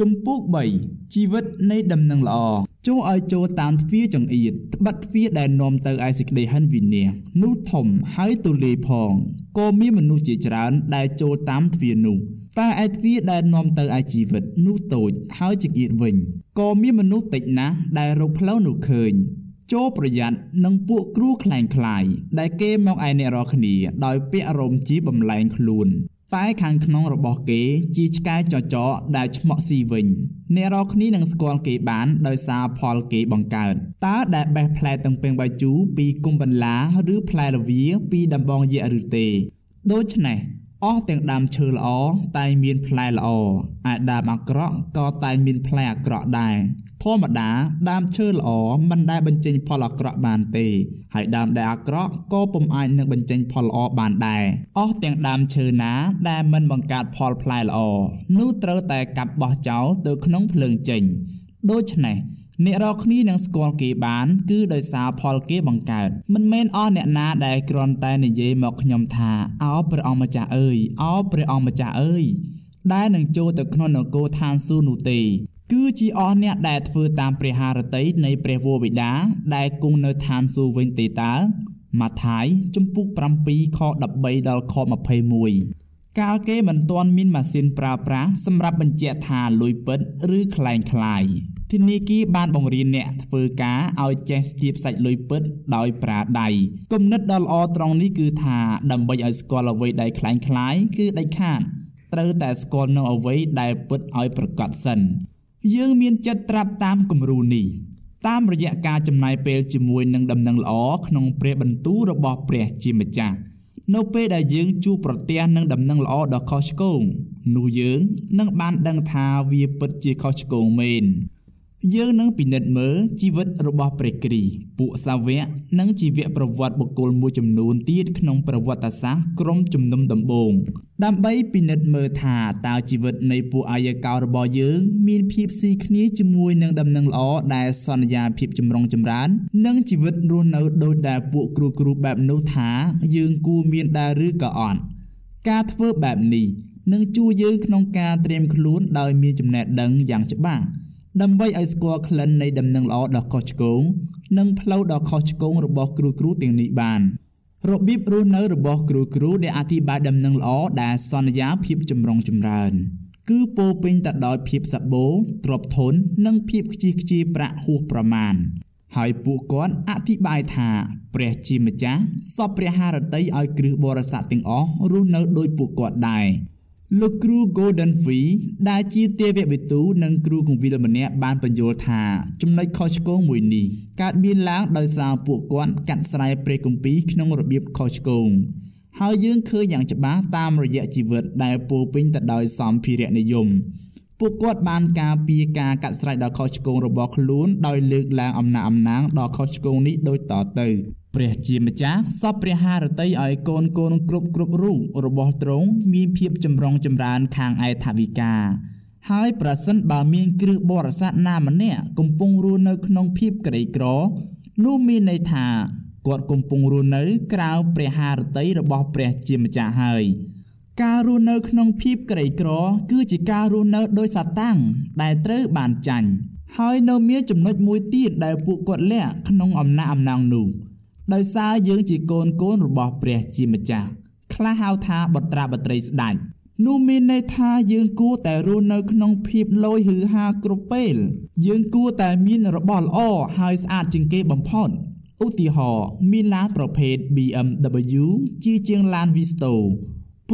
ជំពូក3ជីវិតនៃដំណឹងល្អចូលឲ្យចូលតាមទ្វារចង្អៀតត្បិតទ្វារដែលនាំទៅឯសេចក្តីហិនវិនាសនោះធំហើយទូលាយផងក៏មានមនុស្សជាច្រើនដែលចូលតាមទ្វារនោះតែឯទ្វារដែលនាំទៅឯជីវិតនោះតូចហើយចង្អៀតវិញក៏មានមនុស្សតិចណាស់ដែលរកផ្លូវនោះឃើញចូលប្រយ័ត្ននឹងពួកគ្រូខ្លែងខ្លាយដែលគេមកឯអ្នករាល់គ្នាដោយពាក់រោមជាបំលែងខ្លួន តែខាងក្នុងរបស់គេជាឆ្កែចចកដែលឆ្មក់ស៊ីវិញអ្នករាល់គ្នានឹងស្គាល់គេបានដោយសារផលគេបង្កើតតើដែលបេះផ្លែទំពាំងបាយជូរពីគុំបន្លាឬផ្លែរវាពីដំបងយៈឬទេដូច្នេះ អស់ទាំងដើមឈើល្អតែមានផ្លែល្អឯដើមអាក្រក់ក៏តែមានផ្លែអាក្រក់ដែរធម្មតាដើមឈើល្អមិនដែលបញ្ចេញផលអាក្រក់បានទេហើយដើមដែលអាក្រក់ក៏ពុំអាចនឹងបញ្ចេញផលល្អបានដែរអស់ទាំងដើមឈើណាដែលមិនបង្កើតផលផ្លែល្អនោះត្រូវតែកាប់បោះចោលទៅក្នុងភ្លើងចេញដូច្នេះ អ្នករកគ្នានឹងស្គាល់គេបាន គឺដោយសារផលគេបង្កើត មិនមែនអស់អ្នកណាដែលគ្រាន់តែនិយាយមកខ្ញុំថាអោព្រះអង្គម្ចាស់អើយអោព្រះអង្គម្ចាស់អើយដែលនឹងចូលទៅក្នុងនគរឋានសួគ៌នោះទេគឺជាអស់អ្នកដែលធ្វើតាមព្រះハរតីនៃព្រះវរបិតាដែលគង់នៅឋានសួគ៌វិញទេតើម៉ាថាយជំពូក7ខ13ដល់ខ21 កាលគេមិនទាន់មានម៉ាស៊ីនប្រើប្រាស់សម្រាប់បញ្ជាក់ថាលុយពិតឬคล้ายคล้ายធនាគារបានបង្រៀនអ្នកធ្វើការឲ្យចេះស្ទាបសាច់លុយពិតដោយប្រើដៃគំនិតដ៏ល្អត្រង់នេះគឺថាដើម្បីឲ្យស្គាល់អ្វីដែលคล้ายคล้ายគឺដាច់ខាតត្រូវតែស្គាល់នៅអ្វីដែលពិតឲ្យប្រកបសិនយើងមានចិត្តត្រាប់តាមគំរូនេះតាមរយៈការចំណាយពេលជាមួយនឹងដំណឹងល្អក្នុងព្រះបន្ទូលរបស់ព្រះជាម្ចាស់ នៅពេលដែលយើងជួបប្រទះនឹងដំណឹងល្អដ៏ខុសឆ្គងនោះយើងនឹងបានដឹងថាវាពិតជាខុសឆ្គងមែន យើងនឹងពិនិត្យមើលជីវិតរបស់ព្រះគ្រីស្ទពួកសាវកនិងជីវប្រវត្តិបុគ្គលមួយចំនួនទៀតក្នុងប្រវត្តិសាស្ត្រក្រុមជំនុំដំបូងដើម្បីពិនិត្យមើលថាតើជីវិតនៃពួកអាយកោរបស់យើងមានភាពស៊ីគ្នាជាមួយនឹងដំណឹងល្អដែលសន្យាភាពចម្រុងចម្រើន និងជីវិតរស់នៅដោយដែលពួកគ្រូគ្រូបែបនោះថាយើងគួរមានដែរឬក៏អត់ការធ្វើបែបនេះនឹងជួយយើងក្នុងការត្រៀមខ្លួនដោយមានចំណេះដឹងយ៉ាងច្បាស់ ដើម្បីឲ្យស្គាល់ក្លិននៃដំណឹងល្អដ៏ខុសឆ្គងនិងផ្លូវដ៏ខុសឆ្គងរបស់គ្រូគ្រូទាំងនេះបានរបៀបរស់នៅរបស់គ្រូគ្រូដែលអធិប្បាយដំណឹងល្អដែលសន្យាភាពចម្រុងចម្រើន គឺពោពេញទៅដោយភាពសបោទ្រព្យធននិងភាពខ្ជិះខ្ជាយប្រាក់ហួសប្រមាណហើយពួកគាត់អធិប្បាយថាព្រះជាម្ចាស់សពព្រះハរតីឲ្យគ្រឹះបរិស័ទទាំងអស់រស់នៅដោយពួកគាត់ដែរ លោកគ្រូ Golden Fee ដែលជាទេវវិទូនិងគ្រូកងវិលម្នាក់បានបញ្យល់ថាចំណុចខុសឆ្គងមួយនេះកើតមានឡើងដោយសារពួកគាត់កាត់ស្រែព្រះគម្ពីរក្នុងរបៀបខុសឆ្គងហើយយើងឃើញយ៉ាងច្បាស់តាមរយៈជីវិតដែលពោពេញទៅដោយសម្ភារៈនិយមពួកគាត់បានការពារការកាត់ស្រេចដ៏ខុសឆ្គងរបស់ខ្លួនដោយលើកឡើងអំណាចអំណាងដ៏ខុសឆ្គងនេះដូចតទៅ ព្រះជាម្ចាស់សពព្រះハរតីឲ្យកូនកូនគ្រប់គ្រប់រូបរបស់ទ្រង់មានភាពចម្រុងចម្រើនខាងឯថាវិការហើយប្រសិនបើមានគ្រឹះបរិស័ទណាម្នាក់កំពុងរស់នៅក្នុងភាពក្រីក្រនោះមានន័យថាគាត់កំពុងរស់នៅក្រៅព្រះハរតីរបស់ព្រះជាម្ចាស់ហើយការរស់នៅក្នុងភាពក្រីក្រ គឺជាការរស់នៅដោយសាតាំងដែលត្រូវបានចាញ់ហើយនៅមានចំណុចមួយទៀតដែលពួកគាត់លាក់ក្នុងអំណាចអំណាងនោះ ដោយសារយើងជាកូនកូនរបស់ព្រះជាម្ចាស់ខ្លះហៅថាបត្រាបត្រីស្ដេចនោះមានន័យថាយើងគួរតែរស់នៅក្នុងភាពលយហឺហាគ្រប់ពេល យើងគួរតែមានរបស់ល្អហើយស្អាតជាងគេបំផុតឧទាហរណ៍មានឡានប្រភេទ BMW ជាជាងឡាន Visto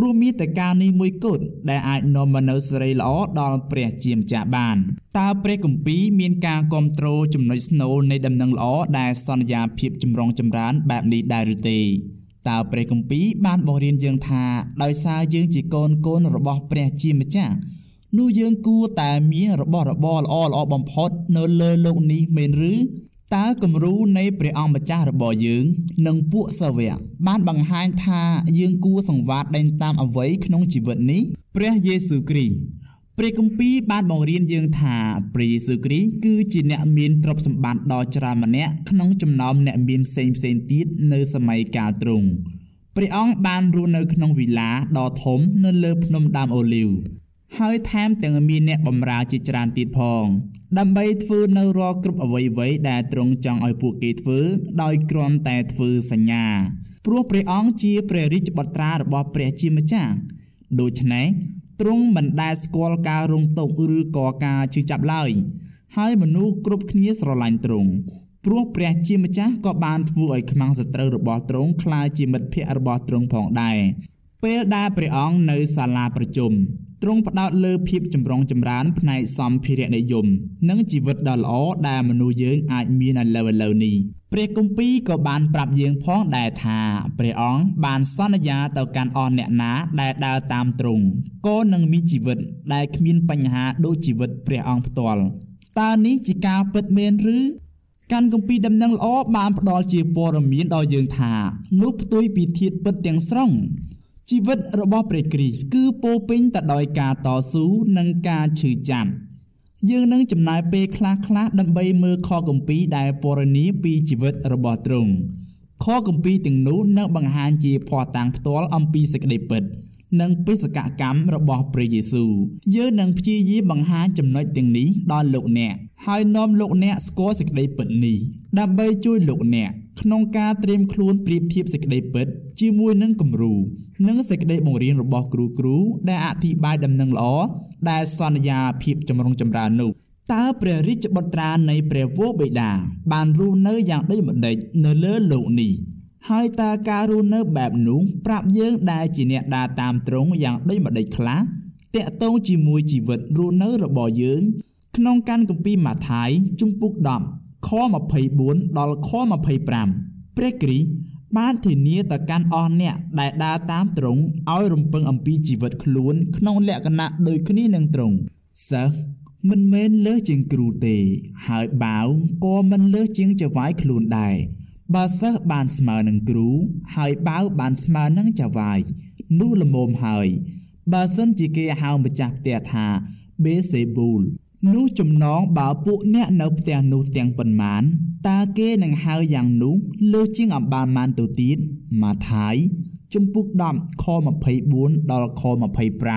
ព្រោះមានតែការនេះមួយគត់ដែលអាចនាំមកនូវសេរីល្អដល់ព្រះជាម្ចាស់បានតើព្រះគម្ពីរមានការគ្រប់គ្រងចំណុចស្នូលនៃដំណឹងល្អដែលសន្យាភាពចម្រុងចម្រើនបែបនេះដែរឬទេតើព្រះគម្ពីរបានបង្រៀនយើងថាដោយសារយើងជាកូនកូនរបស់ព្រះជាម្ចាស់នោះយើងគួរតែមានរបស់របរល្អល្អបំផុតនៅលើលោកនេះមែនឬ តើគំរូនៃព្រះអង្គម្ចាស់របស់យើង និងពួកសាវកបានបង្ហាញថាយើងគួរសង្វាតដេញតាមអ្វីក្នុងជីវិតនេះព្រះយេស៊ូវគ្រីស្ទព្រះគម្ពីរបានបង្រៀនយើងថាព្រះយេស៊ូវគ្រីស្ទគឺជាអ្នកមានទ្រព្យសម្បត្តិដ៏ច្រើនម្នាក់ក្នុងចំណោមអ្នកមានផ្សេងផ្សេងទៀតនៅសម័យកាលទ្រង់ព្រះអង្គបានរស់នៅក្នុងវិឡាដ៏ធំនៅលើភ្នំដើមអូលីវ ហើយថែមទាំងមានអ្នកបម្រើជាច្រើនទៀតផង ដើម្បីធ្វើនៅរាល់គ្រប់អ្វីៗដែលទ្រង់ចង់ឲ្យពួកគេធ្វើ ដោយគ្រាន់តែធ្វើសញ្ញាព្រោះព្រះអង្គជាព្រះរាជបុត្រារបស់ព្រះជាម្ចាស់ដូច្នេះទ្រង់មិនដែលស្គាល់ការរងទុក្ខឬក៏ការឈឺចាប់ឡើយ ហើយមនុស្សគ្រប់គ្នាស្រឡាញ់ទ្រង់ព្រោះព្រះជាម្ចាស់ក៏បានធ្វើឲ្យខ្មាំងសត្រូវរបស់ទ្រង់ក្លាយជាមិត្តភក្តិរបស់ទ្រង់ផងដែរ ពេលដែលព្រះអង្គនៅសាលាប្រជុំទ្រង់ផ្ដោតលើភាពចម្រុងចម្រើនផ្នែកសម្ភារៈនិយម និងជីវិតដ៏ល្អដែលមនុស្សយើងអាចមានឥឡូវឥឡូវនេះព្រះគម្ពីរក៏បានប្រាប់យើងផងដែរថាព្រះអង្គបានសន្យាទៅកាន់អស់អ្នកណាដែលដើរតាមទ្រង់ក៏នឹងមានជីវិតដែលគ្មានបញ្ហាដូចជីវិតព្រះអង្គផ្ទាល់តើនេះជាការពិតមែនឬកាន់គម្ពីរដំណឹងល្អបានផ្ដល់ជាព័ត៌មានដល់យើងថានោះផ្ទុយពីធាតុពិតទាំងស្រុង ជីវិតរបស់ព្រះគ្រីស្ទគឺពោពេញទៅដោយការតស៊ូនិងការឈឺចាប់យើងនឹងចំណាយពេលខ្លះៗដើម្បីមើលខគម្ពីរដែលពរនីពីជីវិតរបស់ទ្រង់ខគម្ពីរទាំងនោះនឹងបង្ហាញជាភ័ស្តុតាងផ្ទាល់អំពីសេចក្តីពិតនិងបេសកកម្មរបស់ព្រះយេស៊ូវយើងនឹងព្យាយាមបង្ហាញចំណុចទាំងនេះដល់លោកអ្នកហើយនាំលោកអ្នកស្គាល់សេចក្តីពិតនេះដើម្បីជួយលោកអ្នក ក្នុងការត្រៀមខ្លួនប្រៀបធៀបសេចក្តីពិត ជាមួយនឹងគំរូនិងសេចក្តីបង្រៀនរបស់គ្រូគ្រូដែលអធិប្បាយដំណឹងល្អដែលសន្យាភាពចម្រុងចម្រើននោះតើព្រះរាជបុត្រានៃព្រះវរបិតាបានរស់នៅយ៉ាងដូចម្តេចនៅលើលោកនេះហើយតើការរស់នៅបែបនោះប្រាប់យើងដែលជាអ្នកដើរតាមត្រង់យ៉ាងដូចម្តេចខ្លះតាក់ទងជាមួយជីវិតរស់នៅរបស់យើង ក្នុងកាន់គម្ពីរម៉ាថាយជំពូក10 ខ24ដល់ខ25ព្រះគ្រីស្ទបានធានាទៅកាន់អស់អ្នកដែលដើរតាមត្រង់ឲ្យរំពឹងអំពីជីវិតខ្លួនក្នុងលក្ខណៈដូចគ្នានឹងត្រង់សិស្សមិនមែនលើសជាងគ្រូទេ ហើយបាវក៏មិនលើសជាងចវាយខ្លួនដែរបើសិស្សបានស្មើនឹងគ្រូ ហើយបាវបានស្មើនឹងចវាយនោះល្មមហើយបើសិនជាគេហៅម្ចាស់ផ្ទះថាបេសេប៊ូល នោះចំណងបើពួកអ្នកនៅផ្ទះនោះទាំងប៉ុន្មានតើគេនឹងហៅយ៉ាងនោះលើសជាងអំបានបានទៅទៀតម៉ាថាយជំពូក10ខ24ដល់ខ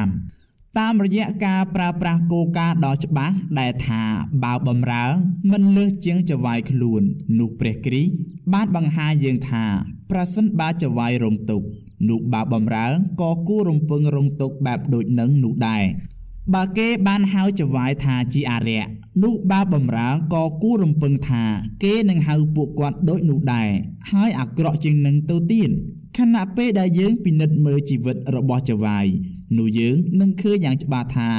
25តាមរយៈការប្រើប្រាស់គោលការណ៍ដ៏ច្បាស់ដែលថាបើបំរើមិនលើសជាងចវាយខ្លួននោះព្រះគ្រីស្ទបានបង្ហាញយើងថាប្រសិនបើចវាយរងទុកនោះបើបំរើក៏គួររំពឹងរងទុកបែបដូចនឹងនោះដែរ បើគេបានហៅចវាយថាជាអរិយនោះបើបំរើក៏គួររំពឹងថា គេនឹងហៅពួកគាត់ដូចនោះដែរហើយអាក្រក់ជាងនឹងទៅទៀតខណៈពេលដែលយើងពិនិត្យមើលជីវិតរបស់ចវាយនោះយើងនឹងឃើញយ៉ាងច្បាស់ថា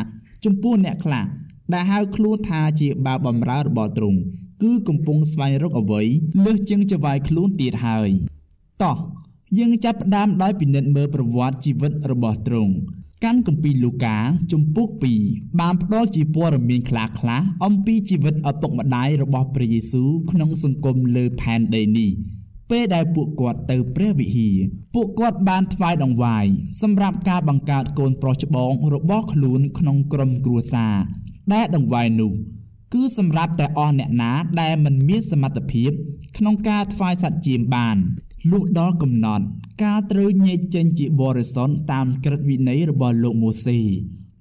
ចំពោះអ្នកខ្លះដែលហៅខ្លួនថាជាបាវបំរើរបស់ទ្រង់គឺកំពុងស្វែងរកអ្វីលើសជាងចវាយខ្លួនទៀតហើយតោះយើងចាប់ផ្ដើមដោយពិនិត្យមើលប្រវត្តិជីវិតរបស់ទ្រង់ កាន់គម្ពីរលូកាជំពូក2បានផ្ដល់ជាព័ត៌មានខ្លះៗអំពីជីវិតឪពុកម្ដាយរបស់ព្រះយេស៊ូវក្នុងសង្គមលើផែនដីនេះពេលដែលពួកគាត់ទៅព្រះវិហារពួកគាត់បានថ្វាយដង្វាយសម្រាប់ការបង្កើតកូនប្រុសច្បងរបស់ខ្លួនក្នុងក្រុមគ្រួសារដែលដង្វាយនោះគឺសម្រាប់តែអស់អ្នកណាដែលមិនមានសមត្ថភាពក្នុងការថ្វាយសត្វជាមបាន លុះដល់កំណត់ការត្រូវញែកចេញជាបរិសុទ្ធតាមក្រឹតវិន័យរបស់លោកម៉ូសេ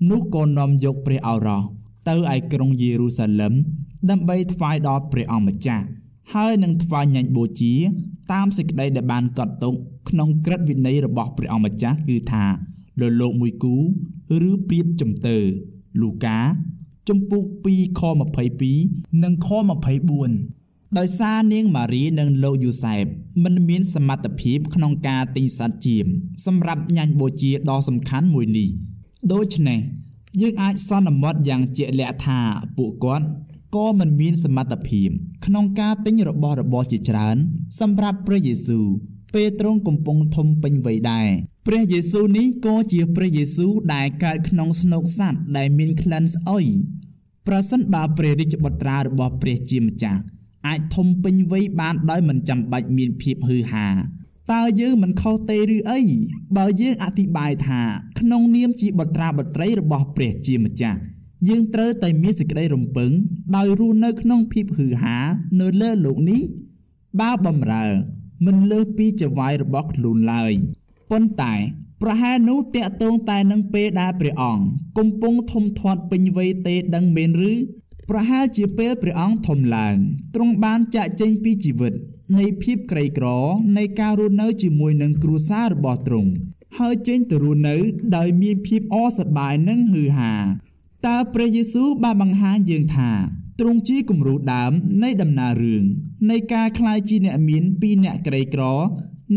នោះក៏នាំយកព្រះឱរ៉ោះទៅឯក្រុងយេរូសាឡឹមដើម្បីថ្វាយដល់ព្រះអង្គម្ចាស់ហើយនឹងថ្វាយញញបូជា តាមសេចក្តីដែលបានកត់ទុកក្នុងក្រឹតវិន័យរបស់ព្រះអង្គម្ចាស់គឺថាលើលោកមួយគូឬព្រៀបចំទើលូកាជំពូក2ខ22និងខ24 ដោយសារនាងម៉ារីនិងលោកយូសែបមិនមានសមត្ថភាពក្នុងការទិញសត្វជាមសម្រាប់ញ៉ាញ់បូជាដ៏សំខាន់មួយនេះដូច្នេះយើងអាចសន្មត់យ៉ាងជាក់លាក់ថាពួកគាត់ក៏មិនមានសមត្ថភាពក្នុងការទិញរបស់របរជាច្រើន សម្រាប់ព្រះយេស៊ូវពេលទ្រង់កំពុងធំពេញវ័យដែរព្រះយេស៊ូវនេះក៏ជាព្រះយេស៊ូវដែលកើតក្នុងស្នូកសត្វដែលមានក្លិនស្អុយប្រសិនបើព្រះរាជបុត្រារបស់ព្រះជាម្ចាស់ អាចធំពេញវ័យបានដោយមិនចាំបាច់មានភាពហឺហាតើយើងមិនខុសទេឬអីបើយើងអធិប្បាយថាក្នុងនាមជាបុត្រាបុត្រីរបស់ព្រះជាម្ចាស់យើងត្រូវតែមានសេចក្តីរំពឹងដោយរស់នៅក្នុងភាពហឺហានៅលើលោកនេះបើបំរើមិនលើសពីចវាយរបស់ខ្លួនឡើយប៉ុន្តែប្រហែលនោះតកតងតែនឹងពេលដែលព្រះអង្គកំពុងធំធាត់ពេញវ័យទេដឹងមែនឬ ប្រហែលជាពេលព្រះអង្គធំឡើងទ្រង់បានចាក់ចេញពីជីវិតនៃភាពក្រីក្រនៃការរស់នៅជាមួយនឹងគ្រួសាររបស់ទ្រង់ហើយចេញទៅរស់នៅដោយមានភាពអសប្បាយនិងហ៊ឺហាតើព្រះយេស៊ូវបានបង្ហាញយើងថាទ្រង់ជាគំរូដើមនៃដំណើររឿងនៃការคลายជាអ្នកមានពីអ្នកក្រីក្រ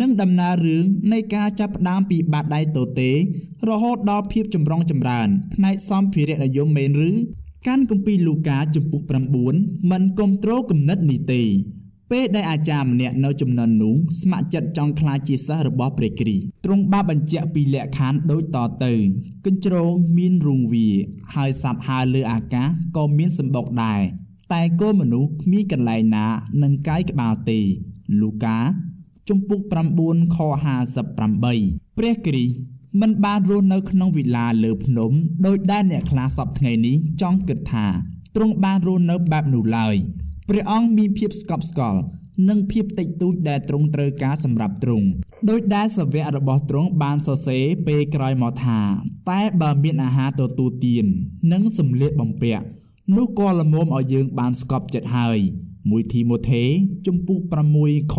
និងដំណើររឿងនៃការចាប់ផ្ដើមពីបាតដៃទទេរហូតដល់ភាពចម្រុងចម្រើនផ្នែកសម្ភារៈនិយមមែនឬ កាន់គម្ពីរលូកាចំពុក9មិនគ្រប់គ្រងគំនិតនេះទេ ពេលដែលអាចារ្យម្នាក់នៅចំនួននោះស្ម័គ្រចិត្តចង់ក្លាយជាសិស្សរបស់ព្រះគ្រីស្ទទ្រង់បានបញ្ជាក់ពីលក្ខខណ្ឌដូចតទៅកញ្ជ្រោងមានរូងវាហើយសាប់ហើរលើអាកាសក៏មានសម្បុកដែរតែកូនមនុស្សគ្មានកន្លែងណានឹងកាយក្បាលទេលូកាជំពូក9ខ58ព្រះគ្រីស្ទ មិនបានរស់នៅក្នុងវិឡាលើភ្នំដោយដែលអ្នកខ្លះសពថ្ងៃនេះចង់គិតថាទ្រង់បានរស់នៅបែបនោះឡើយព្រះអង្គមានភាពស្កប់ស្កល់និងភាពតិចតួចដែលទ្រង់ត្រូវការសម្រាប់ទ្រង់ដោយដែលសាវករបស់ទ្រង់បានសរសេរពេលក្រោយមកថា តែបើមានអាហារទទួលទាន និងសម្លៀកបំពាក់នោះក៏ល្មមឲ្យយើងបានស្កប់ចិត្តហើយ 1ធីម៉ូថេជំពូក6ខ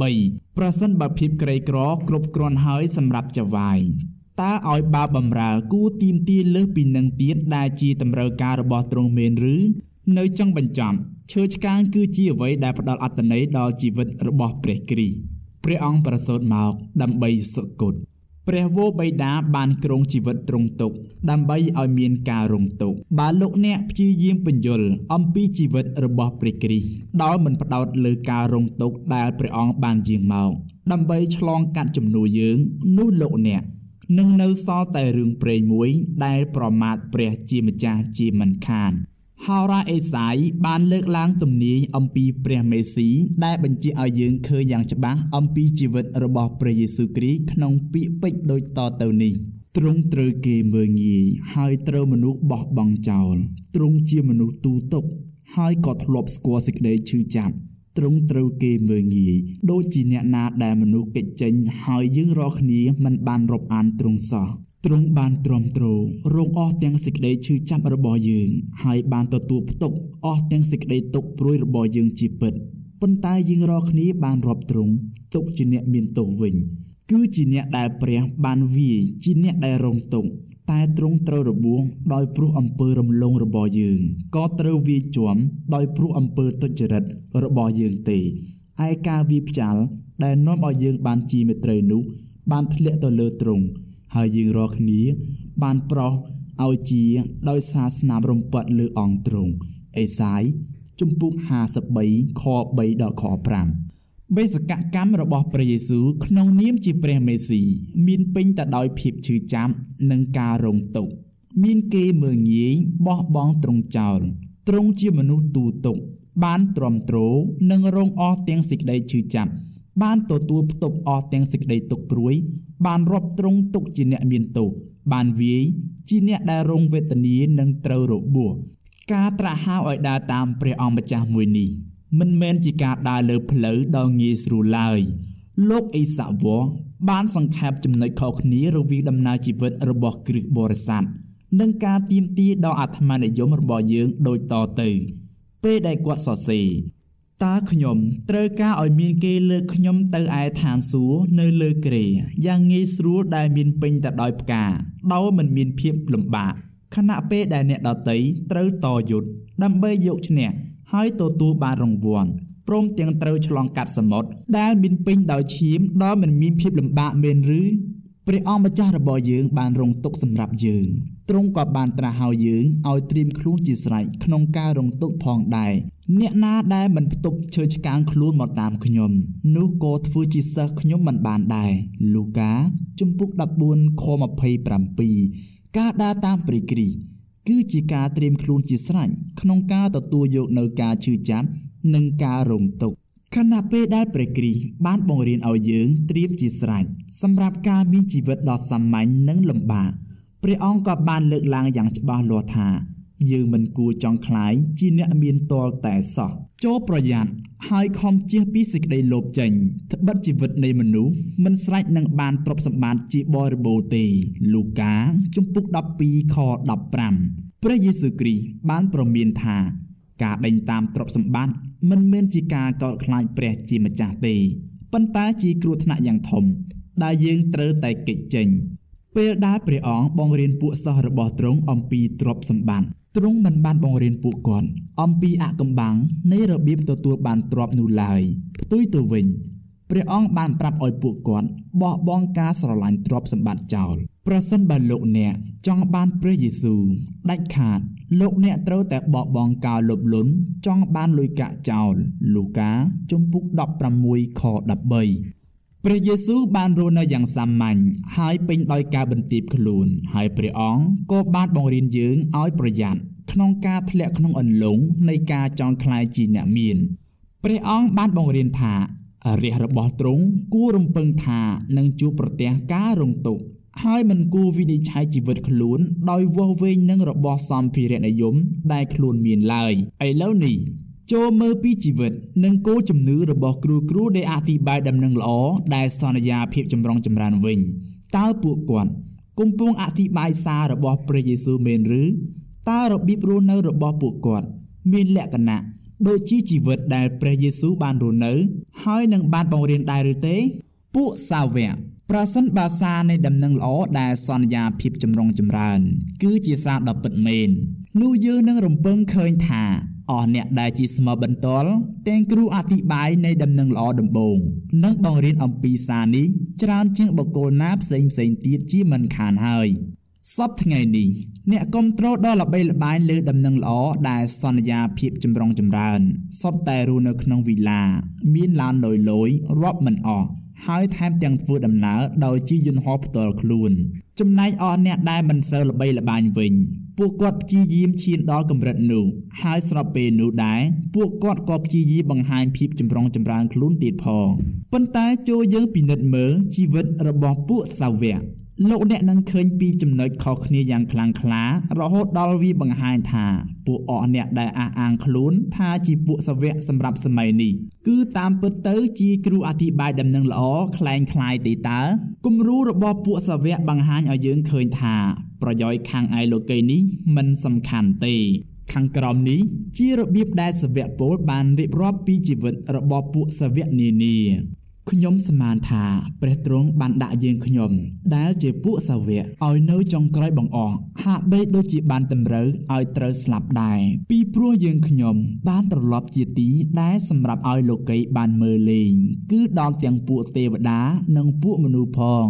8ប្រសិនបើភាពក្រីក្រគ្រប់គ្រាន់ហើយសម្រាប់ចវាយតើឲ្យបើបំរើគួរទីមទាលើសពីនឹងទៀតដែលជាតម្រូវការរបស់ទ្រង់មែនឬនៅចុងបញ្ចប់ឈើឆ្កាងគឺជាអ្វីដែលផ្ដល់អត្ថន័យដល់ជីវិតរបស់ព្រះគ្រីស្ទព្រះអង្គប្រសូតមកដើម្បីសុគត ព្រះវរបិតាបានគ្រងជីវិតទ្រង់ទុក ដើម្បីឲ្យមានការរងទុកបើលោកអ្នកព្យាយាមបញ្យល់អំពីជីវិតរបស់ព្រះគ្រីស្ទដោយមិនផ្ដោតលើការរងទុកដែលព្រះអង្គបានយាងមកដើម្បីឆ្លងកាត់ជំនួសយើងនោះលោកអ្នកនឹងនៅសល់តែរឿងព្រេងមួយដែលប្រមាថព្រះជាម្ចាស់ជាមិនខាន ហោរ៉ាអេសាយបានលើកឡើងទំនាយអំពីព្រះមេស៊ីដែលបញ្ជាក់ឲ្យយើងឃើញយ៉ាងច្បាស់អំពីជីវិតរបស់ព្រះយេស៊ូវគ្រីស្ទក្នុងពាក្យពេចន៍ដូចតទៅនេះទ្រង់ត្រូវគេមើងងាយហើយត្រូវមនុស្សបោះបង់ចោលទ្រង់ជាមនុស្សទូទុក ហើយក៏ធ្លាប់ស្គាល់សេចក្តីឈឺចាប់ទ្រង់ត្រូវគេមើងងាយដូចជាអ្នកណាដែលមនុស្សកិច្ចចេញហើយយើងរាល់គ្នាមិនបានរាប់អានទ្រង់សោះ ទ្រង់បានទ្រាំទ្ររងអស់ទាំងសេចក្តីឈឺចាប់របស់យើង ហើយបានទទួលផ្ទុកអស់ទាំងសេចក្តីទុក្ខព្រួយរបស់យើងជាពិតប៉ុន្តែយើងរាល់គ្នាបានរាប់ទ្រង់ទុកជាអ្នកមានទោសវិញ គឺជាអ្នកដែលព្រះបានវាយជាអ្នកដែលរងទុក្ខតែទ្រង់ត្រូវរបួសដោយព្រោះអំពើរំលងរបស់យើងក៏ត្រូវវាយជាំដោយព្រោះអំពើទុច្ចរិតរបស់យើងទេឯការវាយផ្ចាល់ដែលនាំឲ្យយើងបានជាមេត្រីនោះបានធ្លាក់ទៅលើទ្រង់ ហើយយើងរាល់គ្នា បានប្រោសឲ្យជាដោយសារស្នាមរំពាត់លើអង្គទ្រង់អេសាយជំពូក53ខ3ដល់ខ5បេសកកម្មរបស់ព្រះយេស៊ូវក្នុងនាមជាព្រះមេស៊ីមានពេញទៅដោយភាពឈឺចាប់និងការរងទុក្ខមានគេមើងងាយបោះបង់ទ្រង់ចោលទ្រង់ជាមនុស្សទូទុក បានទ្រាំទ្រនិងរងអស់ទាំងសេចក្តីឈឺចាប់បានទទួលផ្ទប់អស់ទាំងសេចក្តីទុក្ខព្រួយ បានរាប់ទ្រង់ទុកជាអ្នកមានទោសបានវាយជាអ្នកដែលរងវេទនានិងត្រូវរបួសការត្រាស់ហៅឲ្យដើរតាមព្រះអង្គម្ចាស់មួយនេះមិនមែនជាការដើរលើផ្លូវដ៏ងាយស្រួលឡើយលោកអេសាវ៉បានសង្ខេបចំណុចខុសគ្នារវាងដំណើរជីវិតរបស់គ្រិស្តបរិស័ទនិងការទៀមទាដល់អាត្មានិយមរបស់យើងដូចតទៅពេលដែលគាត់សរសេរ តើខ្ញុំត្រូវការឲ្យមានគេលើកខ្ញុំទៅឯឋានសួគ៌នៅលើគ្រែយ៉ាងងាយស្រួលដែលមានពេញទៅដោយផ្កាដោយមិនមានភាពលំបាកខណៈពេលដែលអ្នកដតីត្រូវតយុទ្ធដើម្បីយកឈ្នះហើយទទួលបានរង្វាន់ព្រមទាំងត្រូវឆ្លងកាត់សមុទ្រដែលមានពេញដោយឈាមដោយមិនមានភាពលំបាកមែនឬព្រះអង្គម្ចាស់របស់យើងបានរងទុក្ខសម្រាប់យើងទ្រង់ក៏បានត្រាស់ហៅយើងឲ្យត្រៀមខ្លួនជាស្រេចក្នុងការរងទុក្ខផងដែរ អ្នកណាដែលមិនផ្ទប់ឈើឆ្កាងខ្លួនមកតាមខ្ញុំនោះក៏ធ្វើជាសិស្សខ្ញុំមិនបានដែរលូកាជំពូក14ខ27ការដើរតាមព្រះគ្រីស្ទគឺជាការត្រៀមខ្លួនជាស្រេចក្នុងការទទួលយកនៅការឈឺចាប់និងការរងទុក្ខខណៈពេលដែលព្រះគ្រីស្ទបានបង្រៀនឲ្យយើងត្រៀមជាស្រេចសម្រាប់ការមានជីវិតដ៏សាមញ្ញនិងលំបាកព្រះអង្គក៏បានលើកឡើងយ៉ាងច្បាស់លាស់ថា យើងមិនគួរចង់ខ្លាយជាអ្នកមានតលតែសោះចូលប្រយ័ត្នហើយខំជៀសពីសេចក្តីលោភចេញត្បិតជីវិតនៃមនុស្សមិនស្រេចនឹងបានទ្រព្យសម្បត្តិជាបរិបូរណ៍ទេលូកាជំពូក12ខ15ព្រះយេស៊ូវគ្រីស្ទបានប្រមានថាការដេញតាមទ្រព្យសម្បត្តិមិនមែនជាការកោតខ្លាចព្រះជាម្ចាស់ទេប៉ុន្តែជាគ្រោះថ្នាក់យ៉ាងធំ ដែលយើងត្រូវតែគេចចេញពេលដែលព្រះអង្គបង្រៀនពួកសិស្សរបស់ទ្រង់អំពីទ្រព្យសម្បត្តិ ទ្រង់មិនបានបង្រៀនពួកគាត់អំពីអកំបាំងនៃរបៀបទទួលបានទ្រព្យនោះឡើយផ្ទុយទៅវិញព្រះអង្គបានប្រាប់ឲ្យពួកគាត់បោះបង់ការស្រឡាញ់ទ្រព្យសម្បត្តិចោលប្រសិនបើលោកអ្នកចង់បានព្រះយេស៊ូវដាច់ខាត លោកអ្នកត្រូវតែបោះបង់ការលោភលន់ចង់បានលុយកាក់ចោលលូកាជំពូក16ខ13 ព្រះយេស៊ូវបានរស់នៅយ៉ាងសាមញ្ញហើយពេញដោយការបន្ទាបខ្លួន ហើយព្រះអង្គក៏បានបង្រៀនយើងឲ្យប្រយ័ត្នក្នុងការធ្លាក់ក្នុងអន្លង់នៃការចង់ក្លាយជាអ្នកមានព្រះអង្គបានបង្រៀនថារះរបស់ទ្រង់គួររំពឹងថានឹងជួបប្រទះការរងទុក្ខហើយមិនគួរវិនិច្ឆ័យជីវិតខ្លួនដោយវាស់វែងនឹងរបស់សម្ភារៈនិយមដែលខ្លួនមានឡើយឥឡូវនេះ ចូលមើលពីជីវិត និងគោលជំនឿរបស់គ្រូគ្រូដែលអធិប្បាយដំណឹងល្អដែលសន្យាភាពចម្រុងចម្រើនវិញតើពួកគាត់កំពុងអធិប្បាយសាររបស់ព្រះយេស៊ូវមែនឬតើរបៀបរស់នៅរបស់ពួកគាត់ មានលក្ខណៈដូចជាជីវិតដែលព្រះយេស៊ូវបានរស់នៅ ហើយនឹងបានបង្រៀនដែរឬទេ ពួកសាវកប្រសិនបើសារនៃដំណឹងល្អដែលសន្យាភាពចម្រុងចម្រើន គឺជាសារដ៏ពិតមែននោះយើងនឹងរំពឹងឃើញថា អស់អ្នកដែលជាស្មបន្ទាល់ទាំងគ្រូអធិប្បាយនៃដំណឹងល្អដំបូងនិងបង្រៀនអំពីសារនេះច្រើនជាងបុគ្គលណាផ្សេងផ្សេងទៀតជាមិនខានហើយសពថ្ងៃនេះអ្នកគ្រប់គ្រងដ៏ល្បីល្បាញលើដំណឹងល្អដែលសន្យាភាពចម្រុងចម្រើនសពតែរស់នៅក្នុងវីឡា មានឡានលយលយរាប់មិនអស់ហើយថែមទាំងធ្វើដំណើរដោយជិះយន្តហោះផ្ទាល់ខ្លួនចំណែកអស់អ្នកដែលមិនសូវល្បីល្បាញវិញ ពួកគាត់ព្យាយាមឈានដល់កម្រិតនោះហើយស្របពេលនោះដែរពួកគាត់ក៏ព្យាយាមបង្ហាញភាពចម្រុងចម្រើនខ្លួនទៀតផងប៉ុន្តែចូលយើងពិនិត្យមើលជីវិតរបស់ពួកសាវក លោកអ្នកនឹងឃើញពីចំណុចខុសគ្នាយ៉ាងខ្លាំងក្លារហូតដល់វាបង្ហាញថាពួកអស់អ្នកដែលអះអាងខ្លួនថាជាពួកសាវកសម្រាប់សម័យនេះគឺតាមពិតទៅជាគ្រូអធិប្បាយដំណឹងល្អคล้ายคล้ายទេតើគំរូរបស់ពួកសាវកបង្ហាញឲ្យយើងឃើញថាប្រយោជន៍ខាងឯលោកីនេះមិនសំខាន់ទេខាងក្រោមនេះជារបៀបដែលសាវកពលបានរៀបរាប់ពីជីវិតរបស់ពួកសាវកនានា ខ្ញុំស្មានថាព្រះទ្រង់បានដាក់យើងខ្ញុំដែលជាពួកសាវកឲ្យនៅចុងក្រោយបង្អស់ហាក់បីដូចជាបានតម្រូវឲ្យត្រូវស្លាប់ដែរពីព្រោះយើងខ្ញុំបានត្រឡប់ជាទីដែលសម្រាប់ឲ្យលោកីបានមើលលេងគឺដល់ទាំងពួកទេវតានិងពួកមនុស្សផង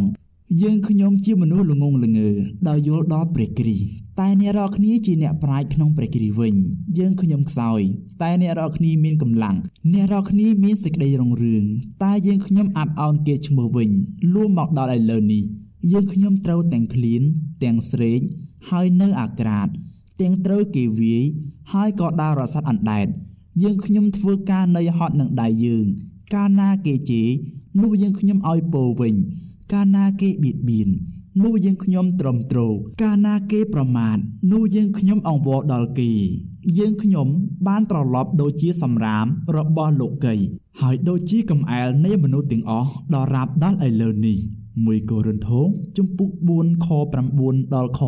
យើងខ្ញុំជាមនុស្សល្ងងល្ងើដោយយល់ដល់ព្រះគ្រីស្ទតែអ្នករាល់គ្នាជាអ្នកប្រាជ្ញក្នុងព្រះគ្រីស្ទវិញ យើងខ្ញុំខ្សោយតែអ្នករាល់គ្នាមានកម្លាំងអ្នករាល់គ្នាមានសេចក្តីរុងរឿងតែយើងខ្ញុំអាប់អោនគេឈ្មោះវិញលួមមកដល់ឥឡូវនេះយើងខ្ញុំត្រូវទាំងឃ្លានទាំងស្រេកហើយនៅអាក្រាតទាំងត្រូវគេវាយហើយក៏ដើររសាត់អណ្ដែតយើងខ្ញុំធ្វើការនៅហត់នឹងដៃយើង កាលណាគេជេរនោះយើងខ្ញុំឲ្យពោវិញ កាលណាគេបៀតបៀននោះយើងខ្ញុំត្រឹមត្រូវកាលណាគេប្រមាថនោះយើងខ្ញុំអង្វរដល់គេ យើងខ្ញុំបានត្រឡប់ដូចជាសម្រាមរបស់លោកី ហើយដូចជាកំអែលនៃមនុស្សទាំងអស់ដល់រាបដល់ឥឡូវនេះ1កូរិនថូជំពូក4ខ9ដល់ខ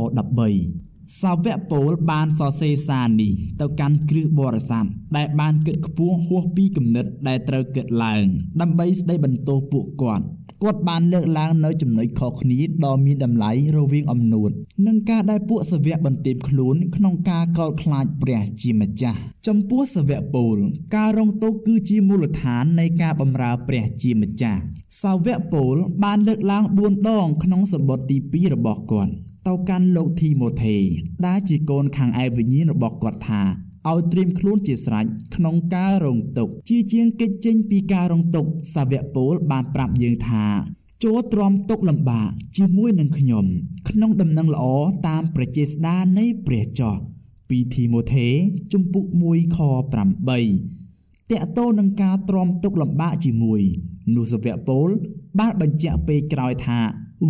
13សាវកពលបានសរសេរសារនេះទៅកាន់គ្រឹះបរិស័ទដែលបានគិតខ្ពស់ហួសពីគំនិតដែលត្រូវគិតឡើង ដើម្បីស្ដីបន្ទោសពួកគាត់ គាត់បានលើកឡើងនៅចំណុចខុសគ្នាដ៏មានតម្លៃរវាងអំនួតនិងការដែលពួកសាវកបន្ទាបខ្លួនក្នុងការកោតខ្លាចព្រះជាម្ចាស់ចំពោះសាវកពលការរងទុក្ខគឺជាមូលដ្ឋាននៃការបម្រើព្រះជាម្ចាស់សាវកពលបានលើកឡើង4ដងក្នុងសម្បត្តិទី2របស់គាត់ទៅកាន់លោកធីម៉ូថេដែលជាកូនខាងឯវិញ្ញាណរបស់គាត់ថា ឲ្យត្រៀមខ្លួនជាស្រេចក្នុងការរងទុក្ខជាជាងកិច្ចចេញពីការរងទុក្ខសាវកពលបានប្រាប់យើងថាចូលទ្រាំទុកលំបាកជាមួយនឹងខ្ញុំ ក្នុងដំណឹងល្អតាមប្រជាស្ដារនៃព្រះចោះពីធីម៉ូថេជំពូក1ខ8តកតោនឹងការទ្រាំទុកលំបាកជាមួយនោះសាវកពលបានបញ្ជាក់ពេលក្រោយថា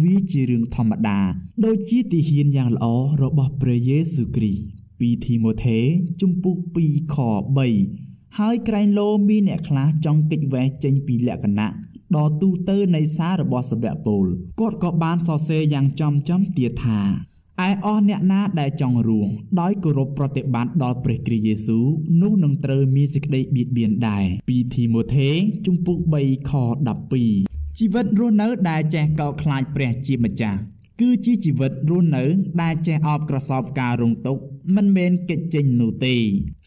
វាជារឿងធម្មតា ដូចជាទីហ៊ានយ៉ាងល្អរបស់ព្រះយេស៊ូវគ្រីស្ទ 2ធីម៉ូថេជំពូក2ខ3ហើយក្រែងលោមានអ្នកខ្លះចង់គេចវេះចេញពីលក្ខណៈដ៏ទូទៅនៃសាររបស់សាវកពលគាត់ក៏បានសរសេរយ៉ាងចំចំទៀតថាឯអស់អ្នកណាដែលចង់រួងដោយគោរពប្រតិបត្តិដល់ព្រះគ្រីស្ទយេស៊ូវនោះនឹងត្រូវមានសេចក្តីបៀតបៀនដែរពីធីម៉ូថេជំពូក3ខ12ជីវិតរស់នៅដែលចេះកោតខ្លាចព្រះជាម្ចាស់ គឺជាជីវិតរស់នៅដែលចេះអបក្រសោបការរងទុក្ខមិនមែនកិច្ចចេញនោះទេ